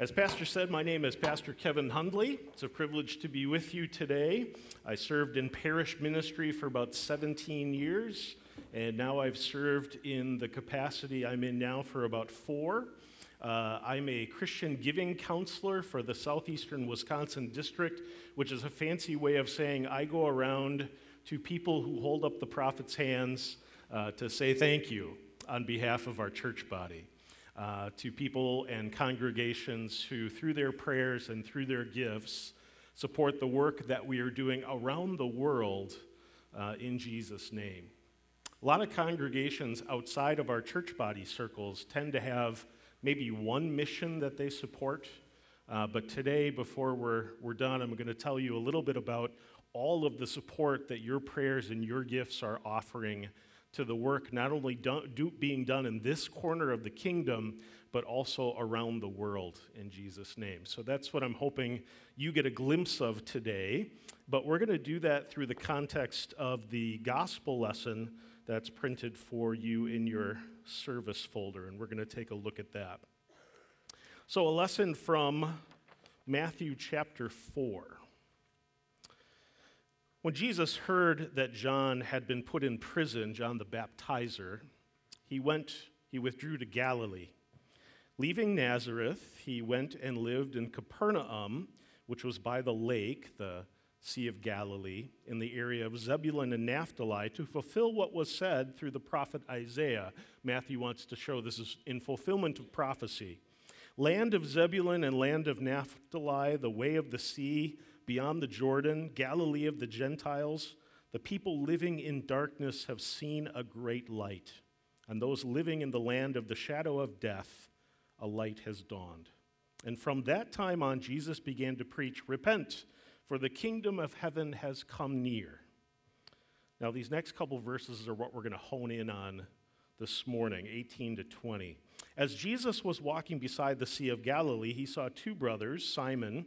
As Pastor said, my name is Pastor Kevin Hundley. It's a privilege to be with you today. I served in parish ministry for about 17 years, and now I've served in the capacity I'm in now for about four. Uh, I'm a Christian giving counselor for the Southeastern Wisconsin District, which is a fancy way of saying I go around to people who hold up the prophet's hands uh, to say thank you on behalf of our church body uh, to people and congregations who, through their prayers and through their gifts, support the work that we are doing around the world uh, in Jesus' name. A lot of congregations outside of our church body circles tend to have maybe one mission that they support. Uh, but today, before we're, we're done, I'm going to tell you a little bit about all of the support that your prayers and your gifts are offering to the work not only do, being done in this corner of the kingdom, but also around the world in Jesus' name. So that's what I'm hoping you get a glimpse of today. But we're going to do that through the context of the gospel lesson that's printed for you in your service folder, and we're going to take a look at that. So, a lesson from Matthew chapter 4. When Jesus heard that John had been put in prison, John the Baptizer, he went, he withdrew to Galilee. Leaving Nazareth, he went and lived in Capernaum, which was by the lake, the Sea of Galilee, in the area of Zebulun and Naphtali, to fulfill what was said through the prophet Isaiah. Matthew wants to show this is in fulfillment of prophecy. Land of Zebulun and land of Naphtali, the way of the sea, beyond the Jordan, Galilee of the Gentiles, the people living in darkness have seen a great light. And those living in the land of the shadow of death, a light has dawned. And from that time on, Jesus began to preach, Repent, for the kingdom of heaven has come near. Now, these next couple verses are what we're going to hone in on this morning, 18 to 20. As Jesus was walking beside the Sea of Galilee, he saw two brothers, Simon,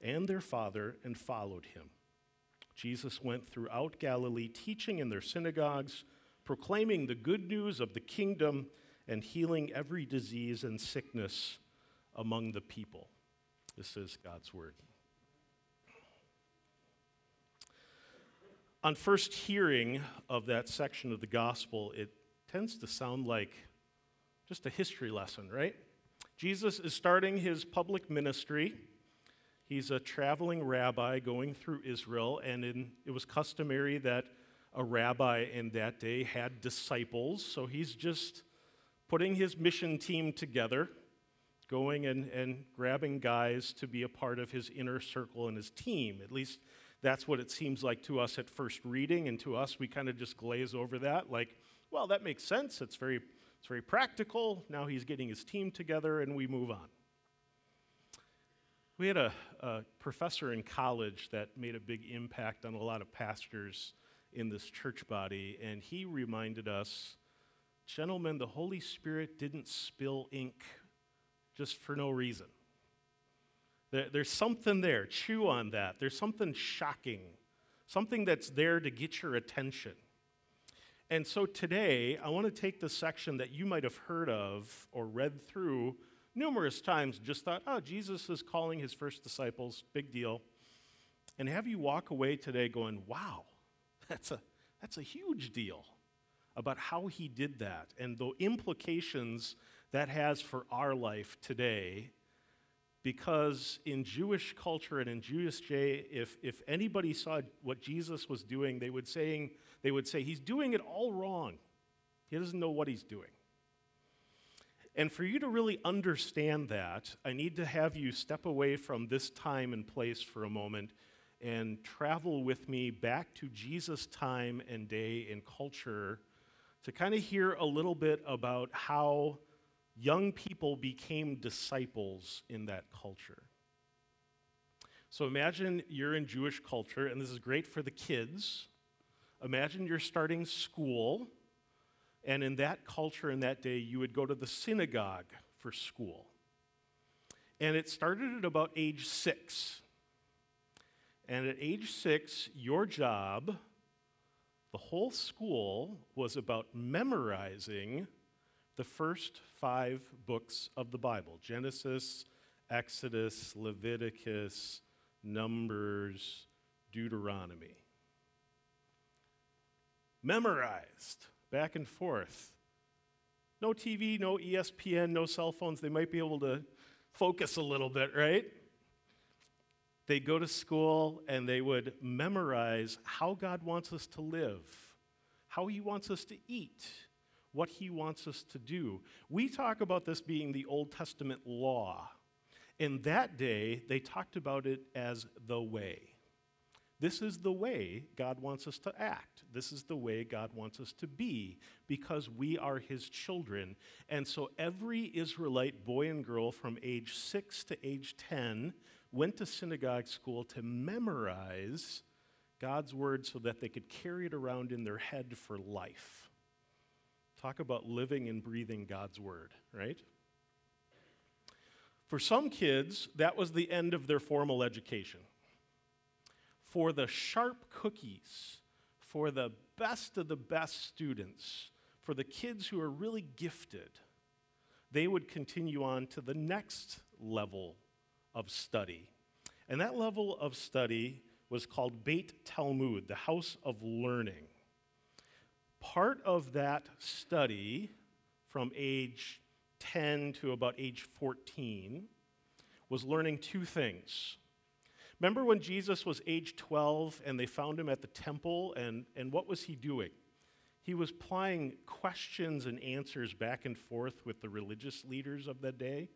and their father and followed him. Jesus went throughout Galilee, teaching in their synagogues, proclaiming the good news of the kingdom, and healing every disease and sickness among the people. This is God's word. On first hearing of that section of the gospel, it tends to sound like just a history lesson, right? Jesus is starting his public ministry He's a traveling rabbi going through Israel, and in, it was customary that a rabbi in that day had disciples. So he's just putting his mission team together, going and, and grabbing guys to be a part of his inner circle and his team. At least that's what it seems like to us at first reading, and to us, we kind of just glaze over that, like, well, that makes sense. It's very, it's very practical. Now he's getting his team together, and we move on. We had a, a, professor in college that made a big impact on a lot of pastors in this church body, and he reminded us gentlemen, the Holy Spirit didn't spill ink just for no reason. There, there's something there. Chew on that. There's something shocking, something that's there to get your attention. And so today, I want to take the section that you might have heard of or read through numerous times just thought, oh, Jesus is calling his first disciples, big deal. And have you walk away today going, wow, that's a, that's a huge deal about how he did that and the implications that has for our life today. Because in Jewish culture and in Jewish day, if, if anybody saw what Jesus was doing, they would, saying, they would say, he's doing it all wrong. He doesn't know what he's doing. And for you to really understand that, I need to have you step away from this time and place for a moment and travel with me back to Jesus' time and day and culture to kind of hear a little bit about how young people became disciples in that culture. So imagine you're in Jewish culture, and this is great for the kids. Imagine you're starting school, and in that culture in that day, you would go to the synagogue for school. And it started at about age six. And at age six, your job, the whole school, was about memorizing the first five books of the Bible Genesis, Exodus, Leviticus, Numbers, Deuteronomy. Memorized, back and forth. No TV, no ESPN, no cell phones. They might be able to focus a little bit, right? They go to school and they would memorize how God wants us to live, how He wants us to eat, what He wants us to do. We talk about this being the Old Testament law. In that day, they talked about it as the way. This is the way God wants us to act. This is the way God wants us to be because we are His children. And so every Israelite boy and girl from age 6 to age 10 went to synagogue school to memorize God's word so that they could carry it around in their head for life. Talk about living and breathing God's word, right? For some kids, that was the end of their formal education. For the sharp cookies, for the best of the best students, for the kids who are really gifted, they would continue on to the next level of study. And that level of study was called Beit Talmud, the house of learning. Part of that study from age 10 to about age 14 was learning two things. Remember when Jesus was age 12 and they found him at the temple, and, and what was he doing? He was plying questions and answers back and forth with the religious leaders of the day.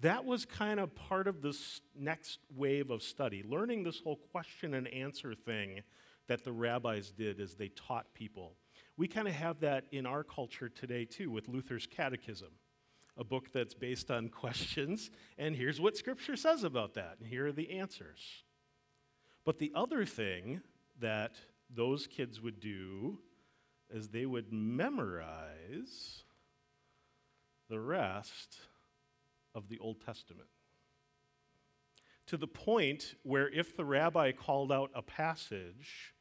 That was kind of part of this next wave of study, learning this whole question and answer thing that the rabbis did as they taught people. We kind of have that in our culture today, too, with Luther's Catechism, a book that's based on questions, and here's what Scripture says about that, and here are the answers. But the other thing that those kids would do is they would memorize the rest of the Old Testament. To the point where if the rabbi called out a passage,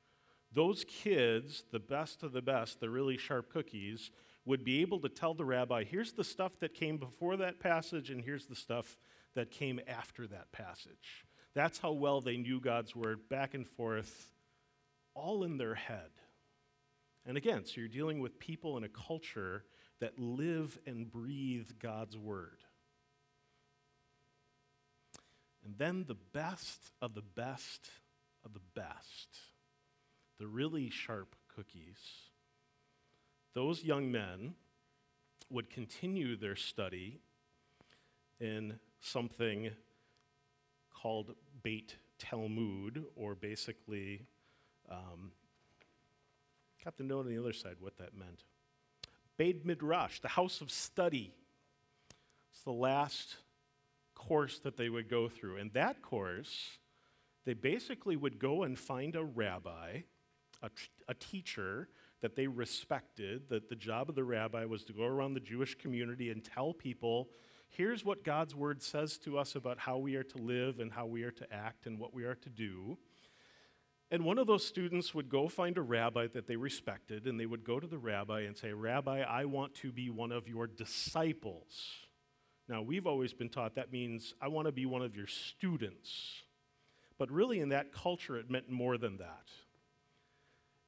those kids, the best of the best, the really sharp cookies, would be able to tell the rabbi, here's the stuff that came before that passage, and here's the stuff that came after that passage. That's how well they knew God's word back and forth, all in their head. And again, so you're dealing with people in a culture that live and breathe God's word. And then the best of the best of the best the really sharp cookies, those young men would continue their study in something called Beit Talmud, or basically, um, got to know on the other side what that meant. Beit Midrash, the house of study. It's the last course that they would go through. And that course, they basically would go and find a rabbi a teacher that they respected, that the job of the rabbi was to go around the Jewish community and tell people here's what God's word says to us about how we are to live and how we are to act and what we are to do. And one of those students would go find a rabbi that they respected, and they would go to the rabbi and say, Rabbi, I want to be one of your disciples. Now, we've always been taught that means I want to be one of your students. But really, in that culture, it meant more than that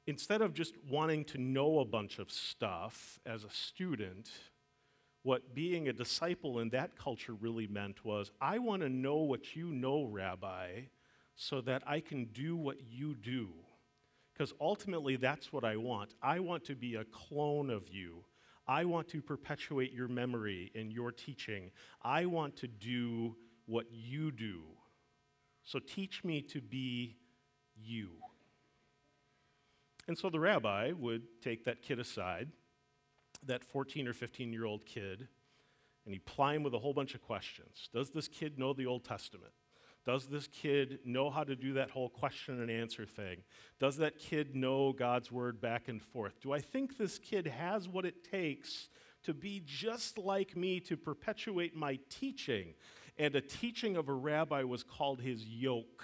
instead of just wanting to know a bunch of stuff as a student, what being a disciple in that culture really meant was I want to know what you know, Rabbi, so that I can do what you do. Because ultimately, that's what I want. I want to be a clone of you. I want to perpetuate your memory and your teaching. I want to do what you do. So teach me to be you. And so the rabbi would take that kid aside, that 14 or 15 year old kid, and he'd ply him with a whole bunch of questions. Does this kid know the Old Testament? Does this kid know how to do that whole question and answer thing? Does that kid know God's word back and forth? Do I think this kid has what it takes to be just like me to perpetuate my teaching? And a teaching of a rabbi was called his yoke.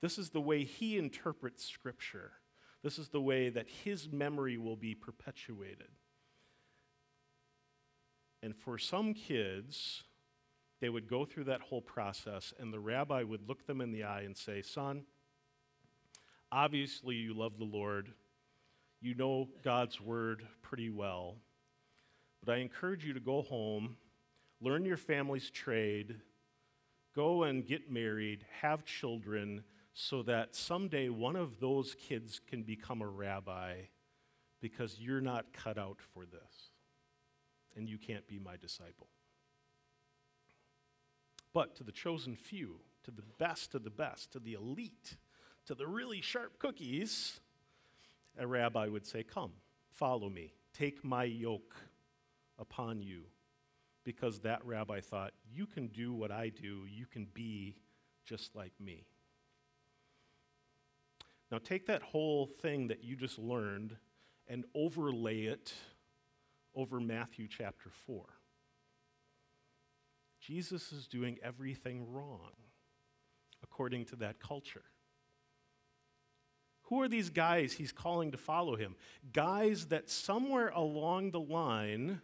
This is the way he interprets Scripture. This is the way that his memory will be perpetuated. And for some kids, they would go through that whole process, and the rabbi would look them in the eye and say, Son, obviously you love the Lord. You know God's word pretty well. But I encourage you to go home, learn your family's trade, go and get married, have children, so that someday one of those kids can become a rabbi because you're not cut out for this and you can't be my disciple. But to the chosen few, to the best of the best, to the elite, to the really sharp cookies, a rabbi would say, Come, follow me, take my yoke upon you. Because that rabbi thought, You can do what I do, you can be just like me. Now, take that whole thing that you just learned and overlay it over Matthew chapter 4. Jesus is doing everything wrong according to that culture. Who are these guys he's calling to follow him? Guys that somewhere along the line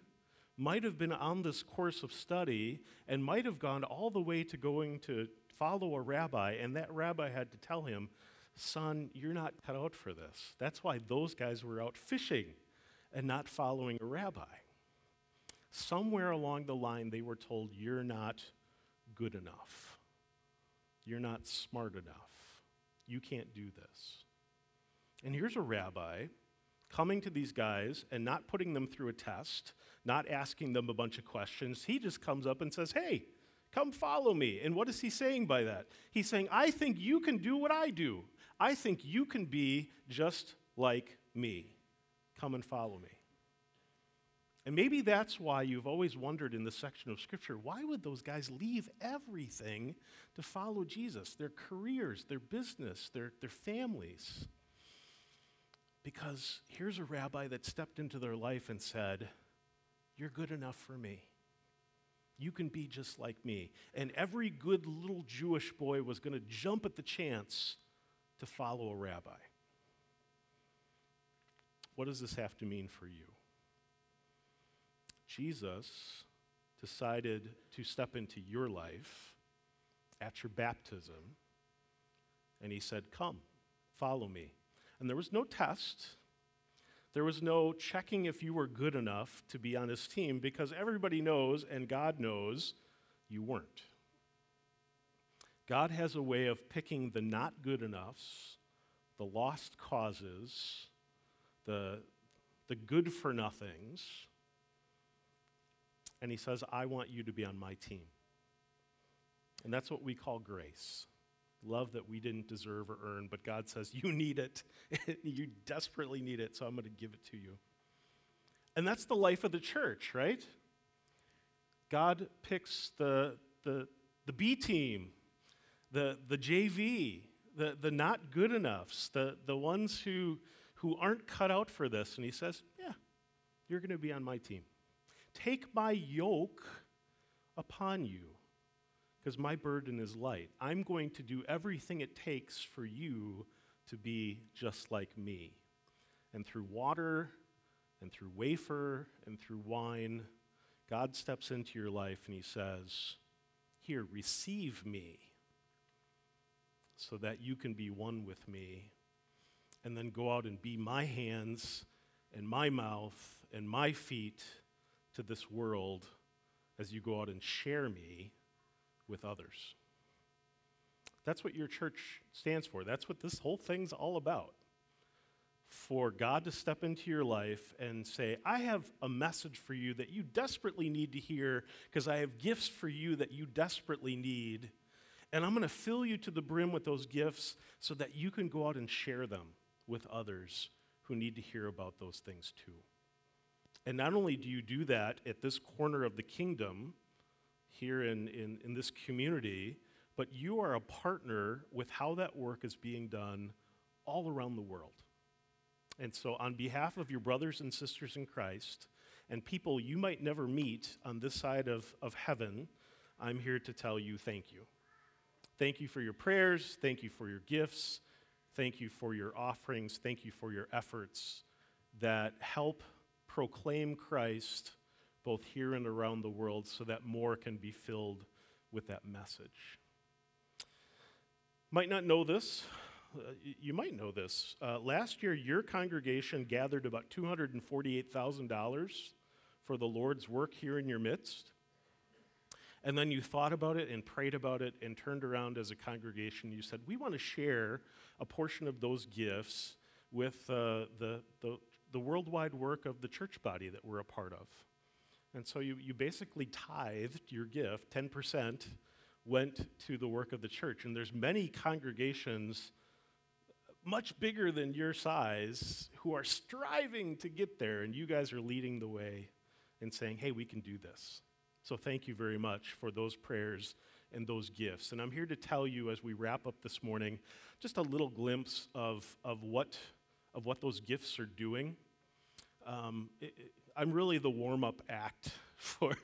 might have been on this course of study and might have gone all the way to going to follow a rabbi, and that rabbi had to tell him, Son, you're not cut out for this. That's why those guys were out fishing and not following a rabbi. Somewhere along the line, they were told, You're not good enough. You're not smart enough. You can't do this. And here's a rabbi coming to these guys and not putting them through a test, not asking them a bunch of questions. He just comes up and says, Hey, come follow me. And what is he saying by that? He's saying, I think you can do what I do. I think you can be just like me. Come and follow me. And maybe that's why you've always wondered in this section of Scripture why would those guys leave everything to follow Jesus? Their careers, their business, their, their families. Because here's a rabbi that stepped into their life and said, You're good enough for me. You can be just like me. And every good little Jewish boy was going to jump at the chance to follow a rabbi. What does this have to mean for you? Jesus decided to step into your life at your baptism, and he said, Come, follow me. And there was no test. There was no checking if you were good enough to be on his team because everybody knows and God knows you weren't. God has a way of picking the not good enoughs, the lost causes, the, the good for nothings, and he says, I want you to be on my team. And that's what we call grace love that we didn't deserve or earn, but God says, You need it. you desperately need it, so I'm going to give it to you. And that's the life of the church, right? God picks the, the, the B team, the, the JV, the, the not good enoughs, the, the ones who, who aren't cut out for this. And He says, Yeah, you're going to be on my team. Take my yoke upon you, because my burden is light. I'm going to do everything it takes for you to be just like me. And through water, and through wafer, and through wine, God steps into your life and He says, Here, receive me, so that you can be one with me. And then go out and be my hands, and my mouth, and my feet to this world as you go out and share me with others. That's what your church stands for. That's what this whole thing's all about. For God to step into your life and say, I have a message for you that you desperately need to hear because I have gifts for you that you desperately need. And I'm going to fill you to the brim with those gifts so that you can go out and share them with others who need to hear about those things too. And not only do you do that at this corner of the kingdom, here in, in, in this community, but you are a partner with how that work is being done all around the world. And so, on behalf of your brothers and sisters in Christ and people you might never meet on this side of, of heaven, I'm here to tell you thank you. Thank you for your prayers. Thank you for your gifts. Thank you for your offerings. Thank you for your efforts that help proclaim Christ both here and around the world so that more can be filled with that message. Might not know this. Uh, you might know this. Uh, last year, your congregation gathered about $248,000 for the Lord's work here in your midst. And then you thought about it and prayed about it and turned around as a congregation. You said, We want to share a portion of those gifts with uh, the, the, the worldwide work of the church body that we're a part of. And so you, you basically tithed your gift, 10% went to the work of the church. And there's many congregations much bigger than your size who are striving to get there, and you guys are leading the way and saying, hey, we can do this. So thank you very much for those prayers and those gifts. And I'm here to tell you as we wrap up this morning just a little glimpse of, of, what, of what those gifts are doing. Um, it, it, I'm really the warm up act for,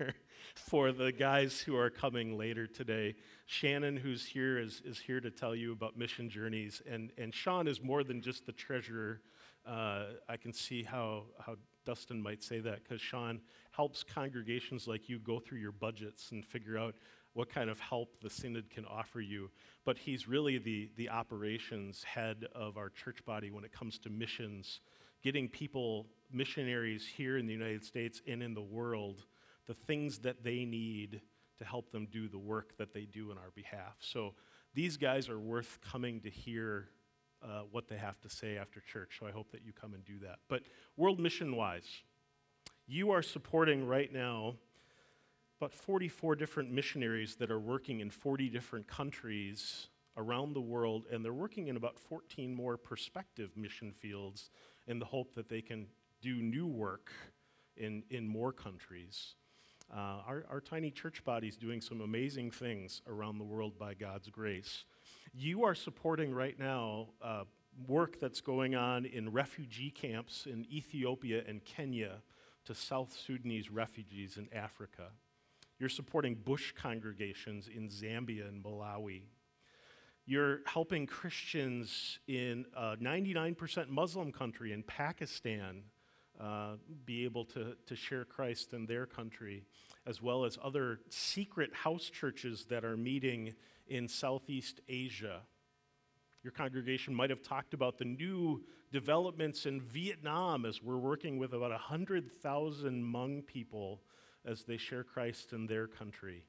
for the guys who are coming later today. Shannon, who's here, is, is here to tell you about mission journeys. And, and Sean is more than just the treasurer. Uh, I can see how, how Dustin might say that because Sean helps congregations like you go through your budgets and figure out what kind of help the synod can offer you. But he's really the, the operations head of our church body when it comes to missions, getting people, missionaries here in the United States and in the world, the things that they need to help them do the work that they do in our behalf. So these guys are worth coming to hear uh, what they have to say after church. So I hope that you come and do that. But world mission wise, you are supporting right now about 44 different missionaries that are working in 40 different countries around the world, and they're working in about 14 more prospective mission fields in the hope that they can do new work in, in more countries. Uh, our, our tiny church body is doing some amazing things around the world by God's grace. You are supporting right now uh, work that's going on in refugee camps in Ethiopia and Kenya to South Sudanese refugees in Africa. You're supporting bush congregations in Zambia and Malawi. You're helping Christians in a 99% Muslim country in Pakistan uh, be able to, to share Christ in their country, as well as other secret house churches that are meeting in Southeast Asia. Your congregation might have talked about the new developments in Vietnam as we're working with about 100,000 Hmong people as they share Christ in their country,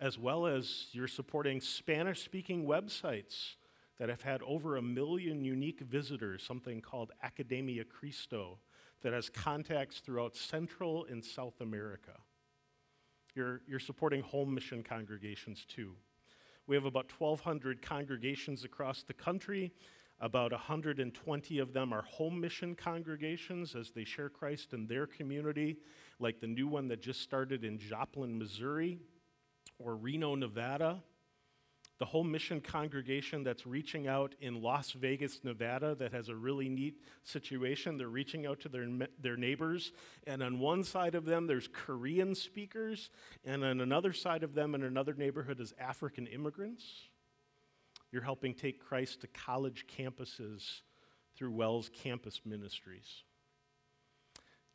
as well as you're supporting Spanish speaking websites that have had over a million unique visitors, something called Academia Cristo, that has contacts throughout Central and South America. You're, you're supporting home mission congregations too. We have about 1,200 congregations across the country. About 120 of them are home mission congregations as they share Christ in their community, like the new one that just started in Joplin, Missouri, or Reno, Nevada the whole mission congregation that's reaching out in Las Vegas, Nevada, that has a really neat situation. They're reaching out to their, their neighbors, and on one side of them, there's Korean speakers, and on another side of them, in another neighborhood, is African immigrants. You're helping take Christ to college campuses through WELS Campus Ministries.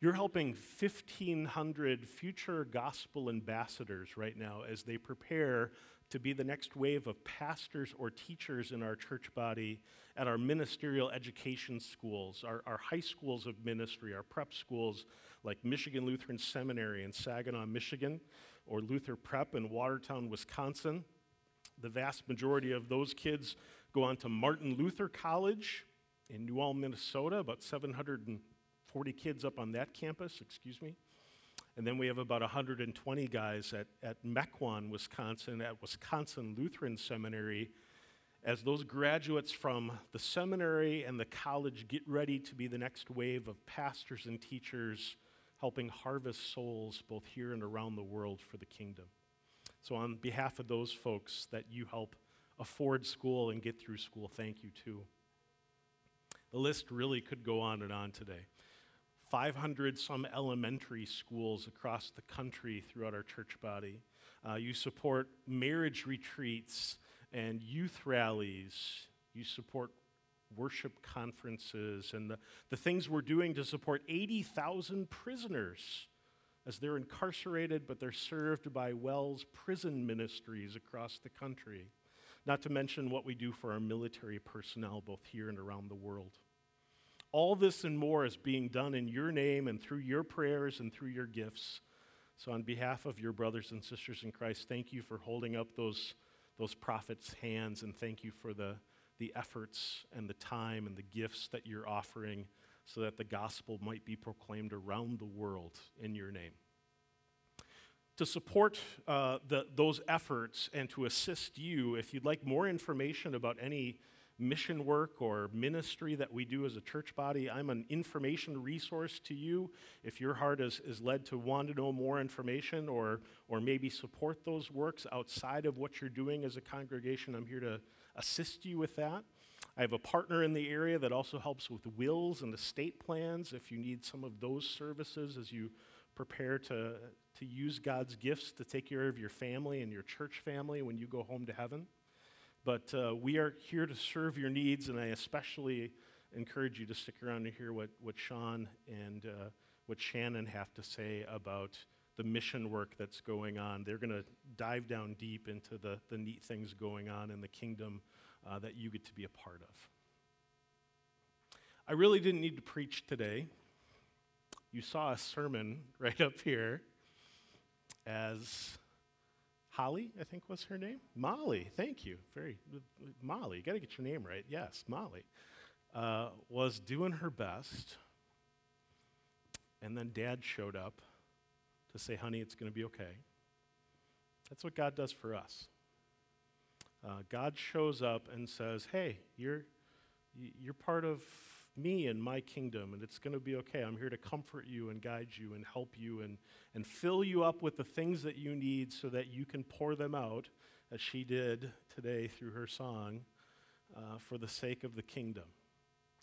You're helping 1,500 future gospel ambassadors right now as they prepare to be the next wave of pastors or teachers in our church body at our ministerial education schools, our, our high schools of ministry, our prep schools like Michigan Lutheran Seminary in Saginaw, Michigan, or Luther Prep in Watertown, Wisconsin. The vast majority of those kids go on to Martin Luther College in New Ulm, Minnesota, about 740 kids up on that campus, excuse me. And then we have about 120 guys at, at Mequon, Wisconsin, at Wisconsin Lutheran Seminary, as those graduates from the seminary and the college get ready to be the next wave of pastors and teachers helping harvest souls both here and around the world for the kingdom. So, on behalf of those folks that you help afford school and get through school, thank you too. The list really could go on and on today. 500 some elementary schools across the country throughout our church body. Uh, you support marriage retreats and youth rallies. You support worship conferences and the, the things we're doing to support 80,000 prisoners as they're incarcerated, but they're served by WELS prison ministries across the country. Not to mention what we do for our military personnel, both here and around the world. All this and more is being done in your name and through your prayers and through your gifts. So, on behalf of your brothers and sisters in Christ, thank you for holding up those, those prophets' hands and thank you for the, the efforts and the time and the gifts that you're offering so that the gospel might be proclaimed around the world in your name. To support uh, the, those efforts and to assist you, if you'd like more information about any mission work or ministry that we do as a church body, I'm an information resource to you. If your heart is, is led to want to know more information or, or maybe support those works outside of what you're doing as a congregation, I'm here to assist you with that. I have a partner in the area that also helps with wills and estate plans if you need some of those services as you prepare to, to use God's gifts to take care of your family and your church family when you go home to heaven. But uh, we are here to serve your needs, and I especially encourage you to stick around to hear what, what Sean and uh, what Shannon have to say about the mission work that's going on. They're going to dive down deep into the, the neat things going on in the kingdom uh, that you get to be a part of. I really didn't need to preach today. You saw a sermon right up here as Holly, I think was her name. Molly, thank you. Very, Molly, you got to get your name right. Yes, Molly. Uh, was doing her best. And then dad showed up to say, honey, it's going to be okay. That's what God does for us. Uh, God shows up and says, hey, you're, you're part of me and my kingdom, and it's going to be okay. I'm here to comfort you and guide you and help you and, and fill you up with the things that you need so that you can pour them out, as she did today through her song, uh, for the sake of the kingdom.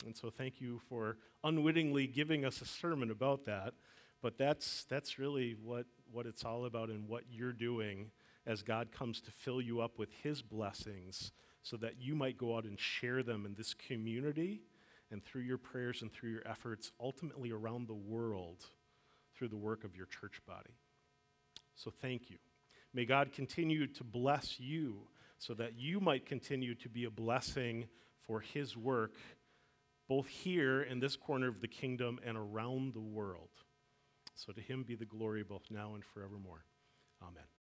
And so, thank you for unwittingly giving us a sermon about that. But that's, that's really what, what it's all about and what you're doing as God comes to fill you up with His blessings so that you might go out and share them in this community and through your prayers and through your efforts, ultimately around the world through the work of your church body. So thank you. May God continue to bless you so that you might continue to be a blessing for His work, both here in this corner of the kingdom and around the world. So to Him be the glory both now and forevermore. Amen.